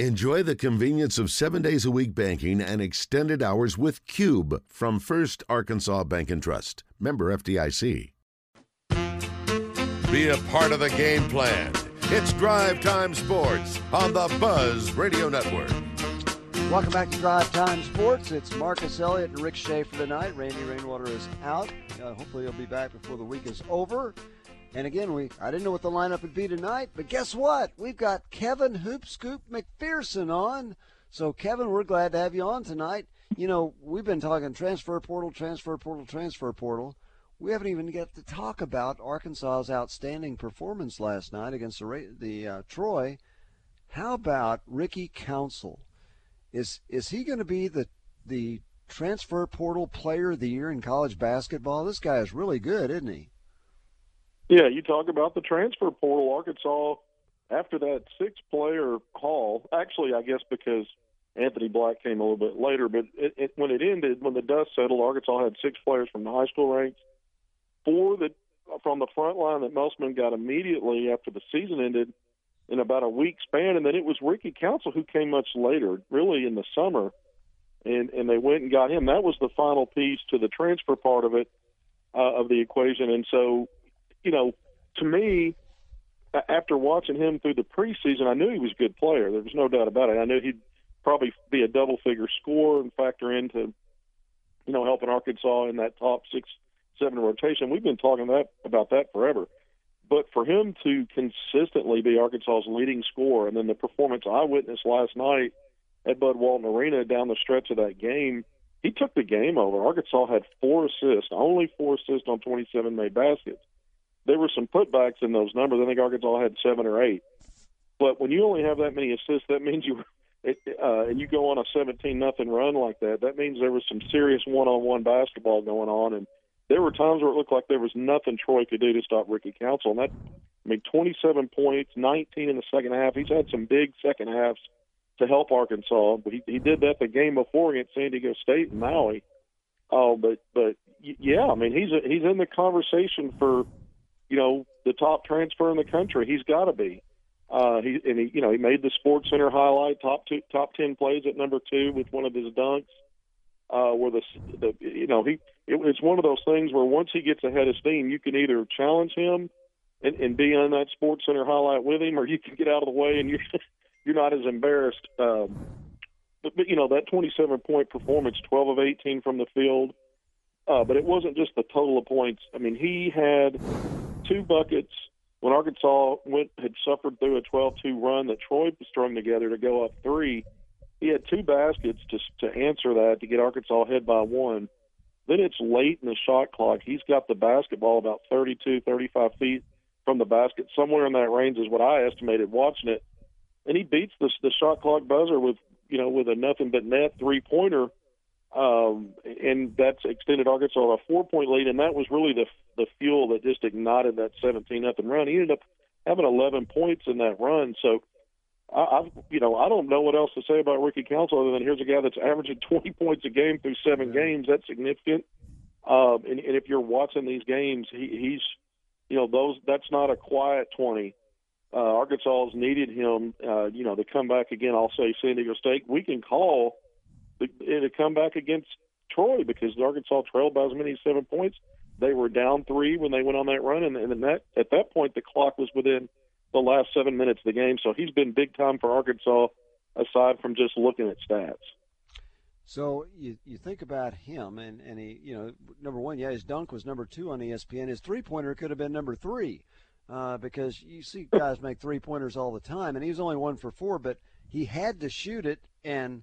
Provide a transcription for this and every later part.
Enjoy the convenience of seven days a week banking and extended hours with Cube from First Arkansas Bank and Trust. Member FDIC. Be a part of the game plan. It's Drive Time Sports on the Buzz Radio Network. Welcome back to Drive Time Sports. It's Marcus Elliott and Rick Schaefer tonight. Randy Rainwater is out. Uh, hopefully, he'll be back before the week is over. And again, we I didn't know what the lineup would be tonight, but guess what? We've got Kevin Hoop Scoop McPherson on. So, Kevin, we're glad to have you on tonight. You know, we've been talking transfer portal, transfer portal, transfer portal. We haven't even got to talk about Arkansas's outstanding performance last night against the the uh, Troy. How about Ricky Council? Is is he going to be the the transfer portal player of the year in college basketball? This guy is really good, isn't he? Yeah, you talk about the transfer portal. Arkansas, after that six player call, actually, I guess because Anthony Black came a little bit later, but it, it, when it ended, when the dust settled, Arkansas had six players from the high school ranks, four that from the front line that Musselman got immediately after the season ended in about a week span, and then it was Ricky Council who came much later, really in the summer, and and they went and got him. That was the final piece to the transfer part of it uh, of the equation, and so you know, to me, after watching him through the preseason, I knew he was a good player. There was no doubt about it. I knew he'd probably be a double-figure scorer and factor into, you know, helping Arkansas in that top six, seven rotation. We've been talking that about that forever. But for him to consistently be Arkansas's leading scorer, and then the performance I witnessed last night at Bud Walton Arena down the stretch of that game, he took the game over. Arkansas had four assists, only four assists on 27 made baskets there were some putbacks in those numbers. I think Arkansas had seven or eight. But when you only have that many assists, that means you uh, and you go on a 17 nothing run like that. That means there was some serious one-on-one basketball going on, and there were times where it looked like there was nothing Troy could do to stop Ricky Council. And that, I mean, 27 points, 19 in the second half. He's had some big second halves to help Arkansas. But he, he did that the game before against San Diego State and Maui. Oh, but but yeah, I mean, he's a, he's in the conversation for you know, the top transfer in the country. He's got to be. Uh, he and he, you know, he made the Sports Center highlight top two, top ten plays at number two with one of his dunks. Uh, where the, the you know he it, it's one of those things where once he gets ahead of steam, you can either challenge him and, and be on that Sports Center highlight with him, or you can get out of the way and you're you're not as embarrassed. Um, but, but you know that 27 point performance, 12 of 18 from the field. Uh, but it wasn't just the total of points. I mean, he had two buckets when Arkansas went had suffered through a 12-2 run that Troy strung together to go up three. He had two baskets to to answer that to get Arkansas ahead by one. Then it's late in the shot clock. He's got the basketball about 32, 35 feet from the basket, somewhere in that range is what I estimated watching it. And he beats the the shot clock buzzer with you know with a nothing but net three pointer um, and that's extended Arkansas a four point lead, and that was really the the fuel that just ignited that 17 nothing run. He ended up having 11 points in that run. So, I, I've you know I don't know what else to say about Ricky Council other than here's a guy that's averaging 20 points a game through seven yeah. games. That's significant. Um, and, and if you're watching these games, he, he's you know those that's not a quiet 20. Uh, Arkansas has needed him, uh, you know, to come back again. I'll say San Diego State. We can call in a comeback against Troy because Arkansas trailed by as many as seven points. They were down three when they went on that run, and, and that at that point the clock was within the last seven minutes of the game. So he's been big time for Arkansas, aside from just looking at stats. So you you think about him, and and he you know number one, yeah, his dunk was number two on ESPN. His three pointer could have been number three, uh, because you see guys make three pointers all the time, and he was only one for four, but he had to shoot it and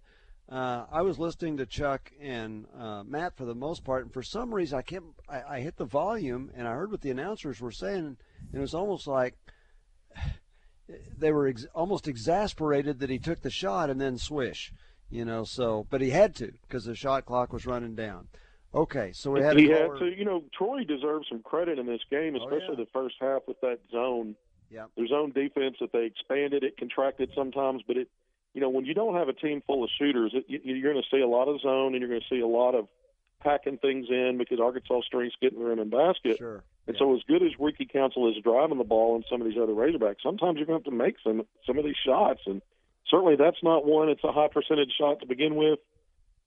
uh, I was listening to Chuck and uh, Matt for the most part, and for some reason I kept I, I, hit the volume and I heard what the announcers were saying, and it was almost like they were ex- almost exasperated that he took the shot and then swish, you know. So, but he had to because the shot clock was running down. Okay, so we had. He had to. You know, Troy deserves some credit in this game, especially oh, yeah. the first half with that zone. Yeah. Their zone defense that they expanded, it contracted sometimes, but it you know, when you don't have a team full of shooters, it, you're going to see a lot of zone and you're going to see a lot of packing things in because Arkansas strengths getting the rim and basket. Sure. And yeah. so, as good as Ricky Council is driving the ball and some of these other Razorbacks, sometimes you're going to have to make some some of these shots. And certainly that's not one. It's a high percentage shot to begin with,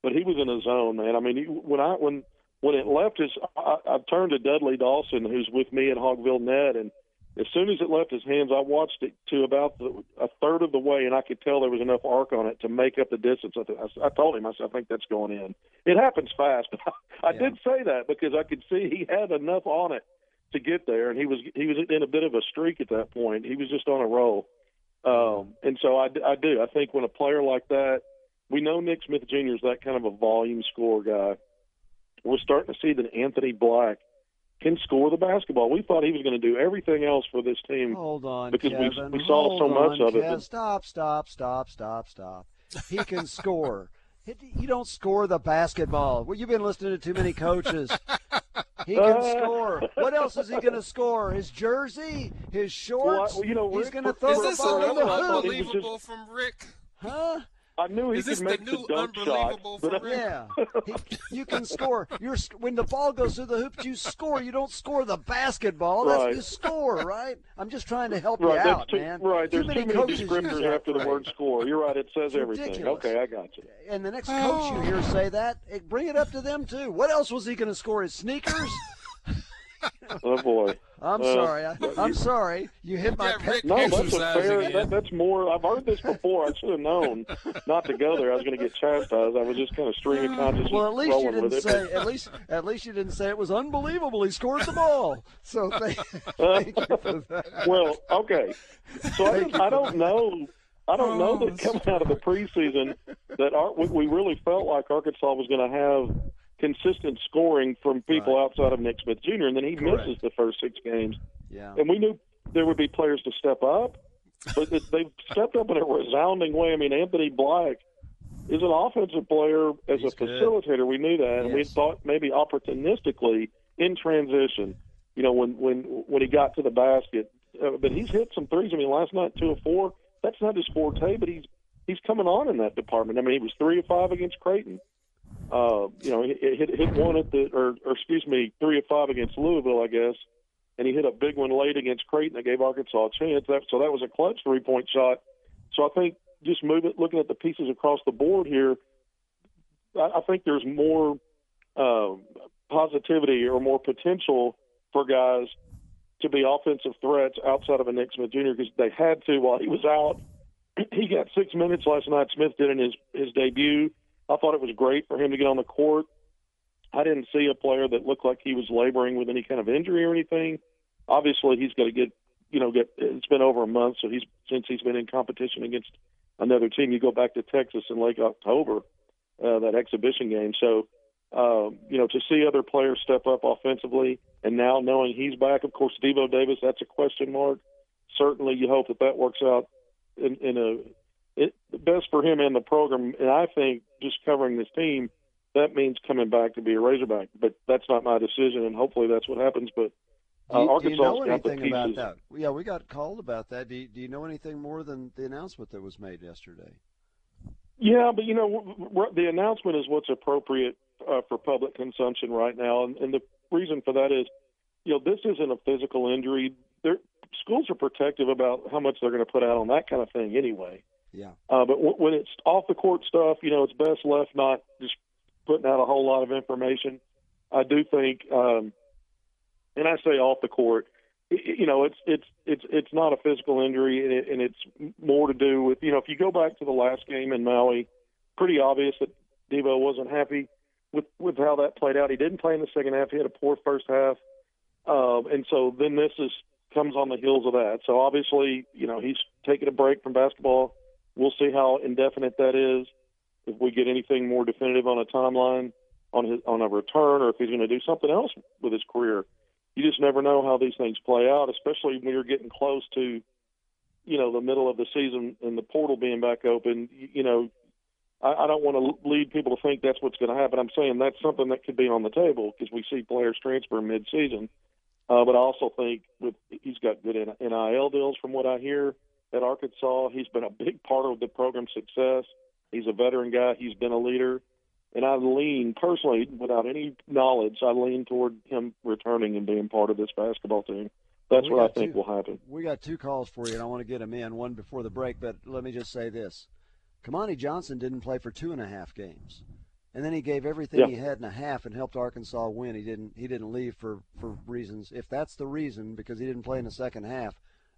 but he was in a zone, man. I mean, when I when when it left his, I, I turned to Dudley Dawson, who's with me at Hawgville Net, and as soon as it left his hands, I watched it to about the, a third of the way, and I could tell there was enough arc on it to make up the distance. I, th- I, I told him, I said, I think that's going in. It happens fast. I yeah. did say that because I could see he had enough on it to get there, and he was he was in a bit of a streak at that point. He was just on a roll, um, and so I, I do. I think when a player like that, we know Nick Smith Jr. is that kind of a volume score guy. We're starting to see that Anthony Black – can score the basketball. We thought he was going to do everything else for this team. Hold on, because Kevin. we, we saw Hold so much on, of it. Stop, stop, stop, stop, stop. He can score. You don't score the basketball. Well, you've been listening to too many coaches. He can score. What else is he going to score? His jersey, his shorts. Well, you know, he's going to throw is the ball in the. Unbelievable from Rick. Huh? I knew he Is could this make the the, new dunk unbelievable But for Yeah, he, you can score. You're when the ball goes through the hoops, you score. You don't score the basketball. That's Right. you score, right? I'm just trying to help right, you that's out, too, man. right. There's too many, many coaches descriptors that after the phrase. word score. You're right. It says everything. ridiculous. Okay, I got you. And the next coach you hear oh. say that, bring it up to them too. What else was he going to score? His sneakers? Oh boy. I'm Well, sorry. I, I'm sorry. You hit my got pet. Rick No, that's a fair. That, that's more. I've heard this before. I should have known not to go there. I was going to get chastised. I was just kind of string of consciousness Well, at least you didn't with it. say. At least, at least you didn't say it was unbelievable. He scored the ball. So thank, uh, thank you for that. well, okay. So I, I don't know. I don't know Oh, that coming out of the preseason that our, we, we really felt like Arkansas was going to have consistent scoring from people Right. outside of Nick Smith Jr. and then he Correct. misses the first six games. Yeah. And we knew there would be players to step up, but they- they've stepped up in a resounding way. I mean, Anthony Black is an offensive player as He's a good. facilitator. We knew that, and we thought maybe opportunistically in transition. You know, when when when he got to the basket, uh, but he's hit some threes. I mean, last night two of four. That's not his forte, but he's he's coming on in that department. I mean, he was three of five against Creighton. Uh, you know, hit hit one at the or, or excuse me, three of five against Louisville, I guess, and he hit a big one late against Creighton that gave Arkansas a chance. That so that was a clutch three point shot. So I think just moving, looking at the pieces across the board here, I, I think there's more uh, positivity or more potential for guys to be offensive threats outside of a Nick Smith Jr. because they had to while he was out. he got six minutes last night. Smith did in his his debut. I thought it was great for him to get on the court. I didn't see a player that looked like he was laboring with any kind of injury or anything. Obviously, he's got to get, you know, get. It's been over a month, so he's since he's been in competition against another team. You go back to Texas in late October, uh, that exhibition game. So, um, you know, to see other players step up offensively, and now knowing he's back, of course, Devo Davis, that's a question mark. Certainly, you hope that that works out in, in a it, best for him and the program. And I think just covering this team, that means coming back to be a Razorback. But that's not my decision, and hopefully that's what happens. But Do you, uh, do you know Arkansas's got the anything about that? Yeah, we got called about that. Do you, do you know anything more than the announcement that was made yesterday? Yeah, but you know, the announcement is what's appropriate uh, for public consumption right now, and, and the reason for that is, you know, this isn't a physical injury. They're, schools are protective about how much they're going to put out on that kind of thing anyway. Yeah. Uh, but w- when it's off the court stuff, you know, it's best left not just putting out a whole lot of information. I do think, um, and I say off the court, y- you know, it's it's it's it's not a physical injury, and, it, and it's more to do with you know, if you go back to the last game in Maui, pretty obvious that Devo wasn't happy with with how that played out. He didn't play in the second half. He had a poor first half, um, and so then this is comes on the heels of that. So obviously, you know, he's taking a break from basketball. We'll see how indefinite that is. If we get anything more definitive on a timeline on his on a return, or if he's going to do something else with his career, you just never know how these things play out. Especially when you're getting close to, you know, the middle of the season and the portal being back open. You, know, I, I don't want to lead people to think that's what's going to happen. I'm saying that's something that could be on the table because we see players transfer mid-season. Uh, but I also think with he's got good NIL deals from what I hear at Arkansas. He's been a big part of the program's success. He's a veteran guy. He's been a leader. And I lean personally, without any knowledge, I lean toward him returning and being part of this basketball team. That's We what I think two- will happen. We got two calls for you, and I want to get them in, one before the break. But let me just say this. Kamani Johnson didn't play for two and a half games, and then he gave everything Yeah. he had in a half and helped Arkansas win. He didn't he didn't leave for for reasons. If that's the reason, because he didn't play in the second half,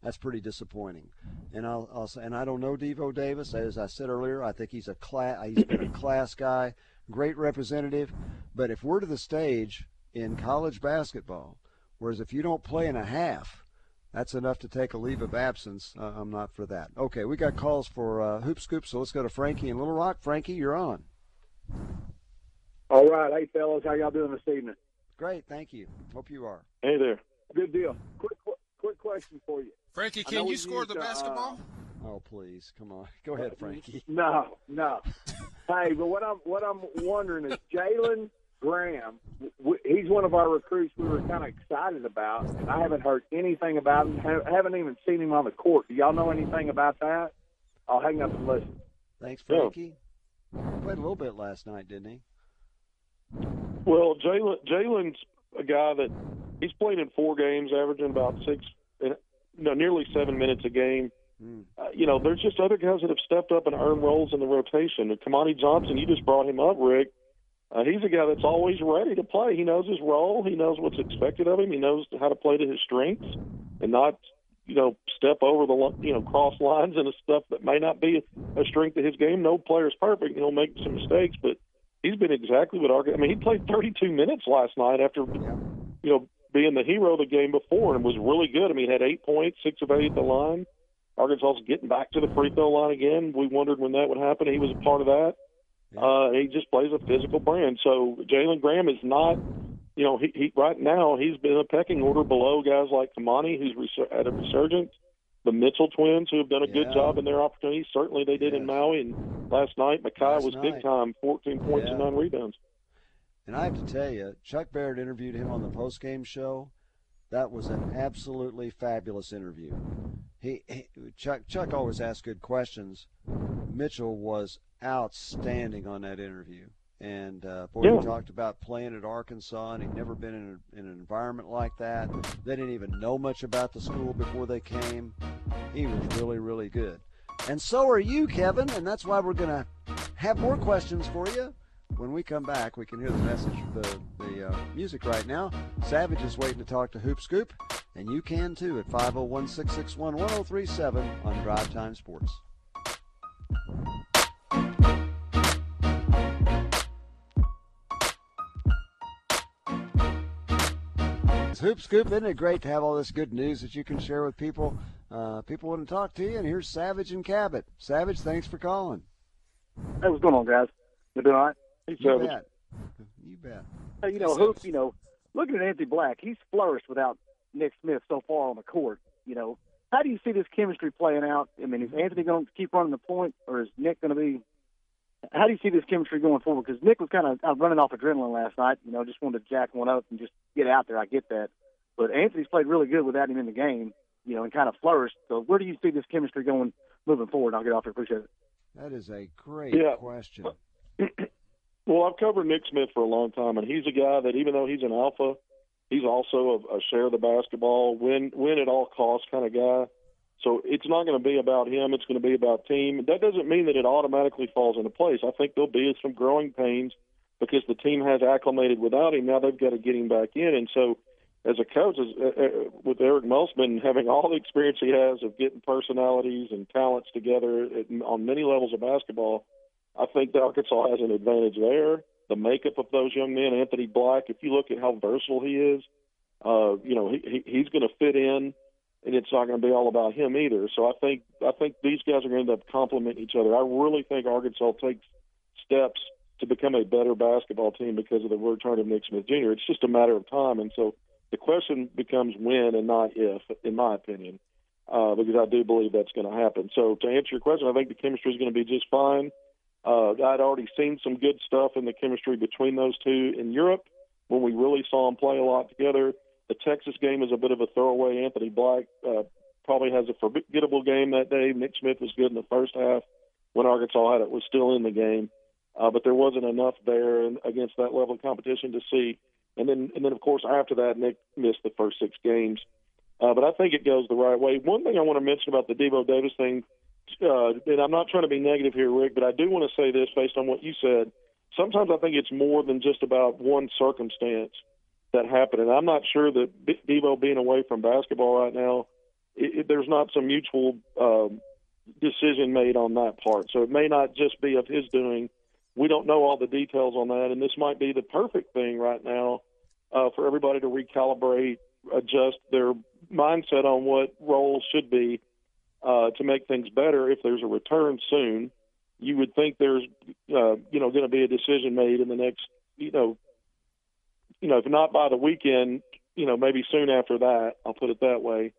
that's pretty disappointing. And I'll, I'll say, and I don't know Devo Davis. As I said earlier, I think he's a class. He's been a class guy, great representative. But if we're to the stage in college basketball, whereas if you don't play in a half, that's enough to take a leave of absence. Uh, I'm not for that. Okay, we got calls for uh, Hoop Scoop, so let's go to Frankie in Little Rock. Frankie, you're on. All right, hey fellas, how y'all doing this evening? Great, thank you. Hope you are. Hey there. Good deal. Quick, quick, quick question for you. Frankie, can you score used, the uh, basketball? Oh, please, come on. Go ahead, Frankie. No, no. hey, but what I'm what I'm wondering is Jalen Graham. w- He's one of our recruits we were kind of excited about, and I haven't heard anything about him. ha- Haven't even seen him on the court. Do y'all know anything about that? I'll hang up and listen. Thanks, Yeah. Frankie. Played a little bit last night, didn't he? Well, Jalen Jalen's a guy that he's played in four games, averaging about six, no, nearly seven minutes a game. Hmm. Uh, you know, there's just other guys that have stepped up and earned roles in the rotation. And Kamani Johnson, you just brought him up, Rick. Uh, he's a guy that's always ready to play. He knows his role. He knows what's expected of him. He knows how to play to his strengths and not, you know, step over the, you know, cross lines and stuff that may not be a strength of his game. No player's perfect. He'll make some mistakes, but he's been exactly what our. I mean, he played 32 minutes last night after, you know, being the hero of the game before and was really good. I mean, had eight points, six of eight at the line. Arkansas's getting back to the free throw line again. We wondered when that would happen. He was a part of that. Uh, he just plays a physical brand. So Jalen Graham is not, you know, he, he right now he's been a pecking order below guys like Kamani, who's resur- at a resurgence. The Mitchell twins, who have done a good job in their opportunities. Certainly they did in Maui. And last night, Makai Last was night. big time, 14 points and nine rebounds. And I have to tell you, Chuck Barrett interviewed him on the post-game show. That was an absolutely fabulous interview. He, he Chuck Chuck always asks good questions. Mitchell was outstanding on that interview. And uh, boy, Yeah. he talked about playing at Arkansas, and he'd never been in, a, in an environment like that. They didn't even know much about the school before they came. He was really, really good. And so are you, Kevin, and that's why we're going to have more questions for you. When we come back, we can hear the message, the, the uh, music right now. Savage is waiting to talk to Hoop Scoop, and you can too at 501 661 1037 on Drive Time Sports. Hoop Scoop, isn't it great to have all this good news that you can share with people? Uh, people want to talk to you, and here's Savage and Cabot. Savage, thanks for calling. Hey, what's going on, guys? You doing all right? You bet. You bet. Hey, you know, Hoop, you know, looking at Anthony Black, he's flourished without Nick Smith so far on the court. You know, how do you see this chemistry playing out? I mean, is Anthony going to keep running the point, or is Nick going to be? How do you see this chemistry going forward? Because Nick was kind of uh, running off adrenaline last night. You know, just wanted to jack one up and just get out there. I get that, but Anthony's played really good without him in the game. You know, and kind of flourished. So, where do you see this chemistry going moving forward? I'll get off here. Appreciate it. That is a great Yeah. question. Well, I've covered Nick Smith for a long time, and he's a guy that even though he's an alpha, he's also a, a share the basketball, win win at all costs kind of guy. So it's not going to be about him; it's going to be about team. That doesn't mean that it automatically falls into place. I think there'll be some growing pains because the team has acclimated without him. Now they've got to get him back in, and so as a coach, as, uh, uh, with Eric Musselman having all the experience he has of getting personalities and talents together at, on many levels of basketball, I think that Arkansas has an advantage there. The makeup of those young men, Anthony Black, if you look at how versatile he is, uh, you know, he, he, he's going to fit in, and it's not going to be all about him either. So I think I think these guys are going to end up complementing each other. I really think Arkansas takes steps to become a better basketball team because of the return of Nick Smith Jr. It's just a matter of time, and so the question becomes when and not if, in my opinion, uh, because I do believe that's going to happen. So to answer your question, I think the chemistry is going to be just fine. Uh, I'd already seen some good stuff in the chemistry between those two in Europe when we really saw them play a lot together. The Texas game is a bit of a throwaway. Anthony Black uh, probably has a forgettable game that day. Nick Smith was good in the first half when Arkansas had it was still in the game, uh, but there wasn't enough there against that level of competition to see. And then, and then of course, after that, Nick missed the first six games. Uh, but I think it goes the right way. One thing I want to mention about the Devo Davis thing, uh, and I'm not trying to be negative here, Rick, but I do want to say this based on what you said. Sometimes I think it's more than just about one circumstance that happened, and I'm not sure that Devo being away from basketball right now, it, it, there's not some mutual um, decision made on that part. So it may not just be of his doing. We don't know all the details on that, and this might be the perfect thing right now uh, for everybody to recalibrate, adjust their mindset on what roles should be uh, to make things better. If there's a return soon, you would think there's, uh, you know, going to be a decision made in the next, you know, you know, if not by the weekend, you know, maybe soon after that. I'll put it that way.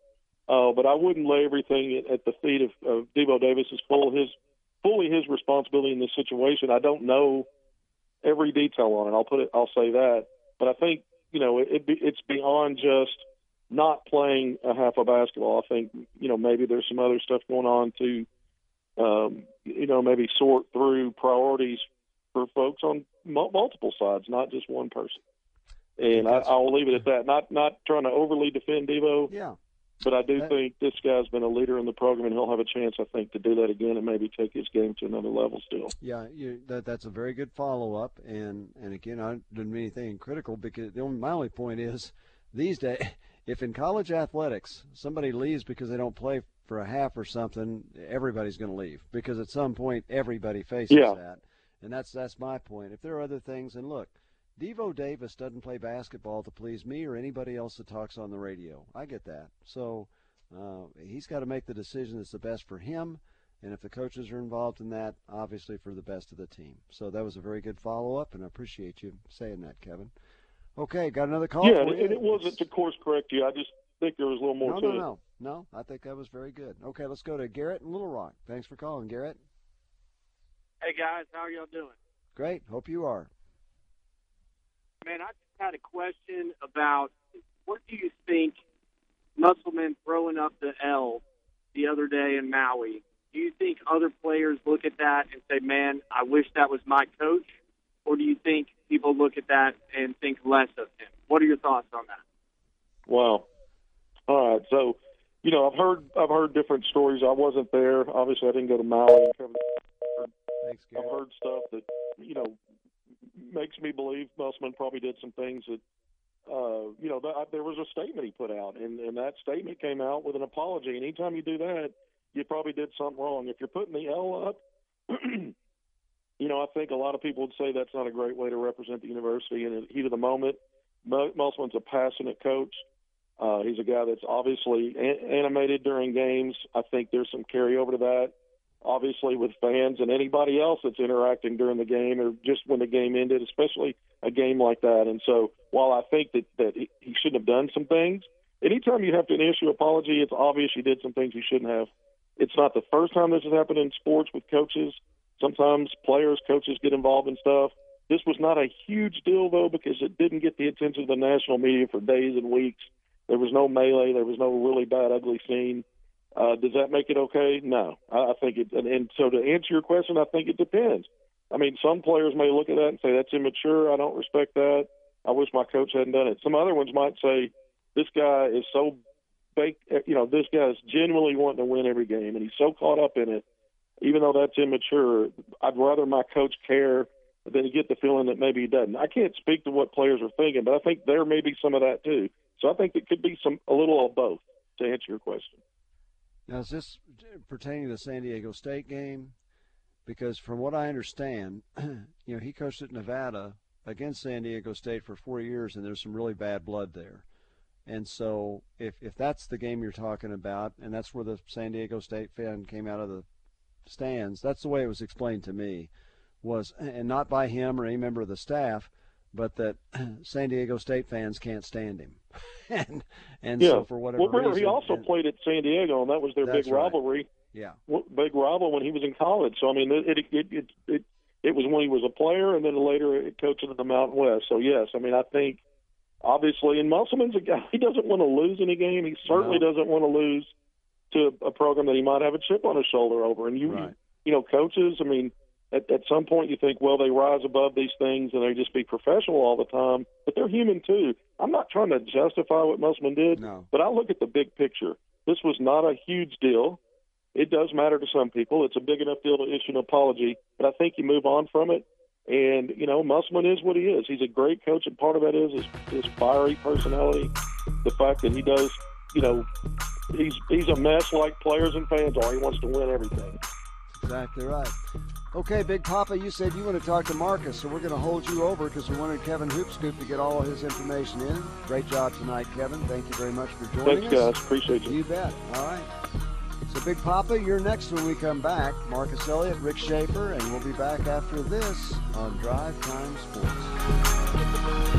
Uh, but I wouldn't lay everything at the feet of, of Devo Davis. Is full his fully his responsibility in this situation. I don't know every detail on it. I'll put it. I'll say that. But I think you know it, it's beyond just not playing a half of basketball. I think you know maybe there's some other stuff going on to um, you know maybe sort through priorities for folks on multiple sides, not just one person. And I, I will leave it at that. Not not trying to overly defend Devo. Yeah. But I do that, think this guy's been a leader in the program, and he'll have a chance, I think, to do that again and maybe take his game to another level. Still, yeah, you, that that's a very good follow up, and and again, I didn't mean anything critical because the only, my only point is these days, if in college athletics somebody leaves because they don't play for a half or something, everybody's going to leave because at some point everybody faces yeah. that, and that's that's my point. If there are other things, and look, Devo Davis doesn't play basketball to please me or anybody else that talks on the radio. I get that. So uh, he's got to make the decision that's the best for him. And if the coaches are involved in that, obviously for the best of the team. So that was a very good follow up, and I appreciate you saying that, Kevin. Okay, got another call. Yeah, and it wasn't to course correct you. I just think there was a little more no, to no, it. No, no, no. I think that was very good. Okay, let's go to Garrett in Little Rock. Thanks for calling, Garrett. Hey guys, how are y'all doing? Great. Hope you are man, I just had a question about what do you think Musselman throwing up the L the other day in Maui? Do you think other players look at that and say, "Man, I wish that was my coach," or do you think people look at that and think less of him? What are your thoughts on that? Wow. All right, so you know, I've heard I've heard different stories. I wasn't there. Obviously, I didn't go to Maui. Thanks, Gary. I've heard stuff that you know makes me believe Musselman probably did some things that, uh, you know, that, there was a statement he put out, and, and that statement came out with an apology. And anytime you do that, you probably did something wrong. If you're putting the L up, you know, I think a lot of people would say that's not a great way to represent the university in the heat of the moment. Musselman's a passionate coach. Uh, he's a guy that's obviously a- animated during games. I think there's some carryover to that obviously with fans and anybody else that's interacting during the game or just when the game ended, especially a game like that. And so while I think that, that he, shouldn't have done some things, anytime you have to issue an apology, it's obvious you did some things you shouldn't have. It's not the first time this has happened in sports with coaches. Sometimes players, coaches get involved in stuff. This was not a huge deal, though, because it didn't get the attention of the national media for days and weeks. There was no melee. There was no really bad, ugly scene. Uh, does that make it okay? No, I, think it. And, and so to answer your question, I think it depends. I mean, some players may look at that and say that's immature. I don't respect that. I wish my coach hadn't done it. Some other ones might say this guy is so. You know, this guy is genuinely wanting to win every game, and he's so caught up in it. Even though that's immature, I'd rather my coach care than get the feeling that maybe he doesn't. I can't speak to what players are thinking, but I think there may be some of that too. So I think it could be some a little of both. To answer your question. Now, is this pertaining to the San Diego State game? Because from what I understand, you know, he coached at Nevada against San Diego State for four years, and there's some really bad blood there. And so, if if that's the game you're talking about, and that's where the San Diego State fan came out of the stands, that's the way it was explained to me, was and not by him or any member of the staff, but that San Diego State fans can't stand him. and and yeah. so for whatever well, remember, reason, he also and, played at San Diego, and that was their big right. rivalry. Yeah, big rival when he was in college. So I mean, it it it it, it, it was when he was a player, and then later coaching in the Mountain West. So yes, I mean, I think obviously, and Musselman's a guy. He doesn't want to lose any game. He certainly no. doesn't want to lose to a program that he might have a chip on his shoulder over. And you, right. you know, coaches. I mean, at, at some point you think, well, they rise above these things and they just be professional all the time, but they're human too. I'm not trying to justify what Musselman did, no. but I look at the big picture. This was not a huge deal. it does matter to some people. It's a big enough deal to issue an apology, but I think you move on from it. And you know, Musselman is what he is. He's a great coach, and part of that is his, his fiery personality. The fact that he does, you know, he's he's a mess like players and fans are. He wants to win everything. Exactly right. Okay, Big Papa, you said you want to talk to Marcus, so we're going to hold you over because we wanted Kevin Hoopscoop to get all his information in. Great job tonight, Kevin. Thank you very much for joining Thanks, us. Thanks, guys. Appreciate you. You bet. All right. So, Big Papa, you're next when we come back. Marcus Elliott, Rick Schaefer, and we'll be back after this on Drive Time Sports.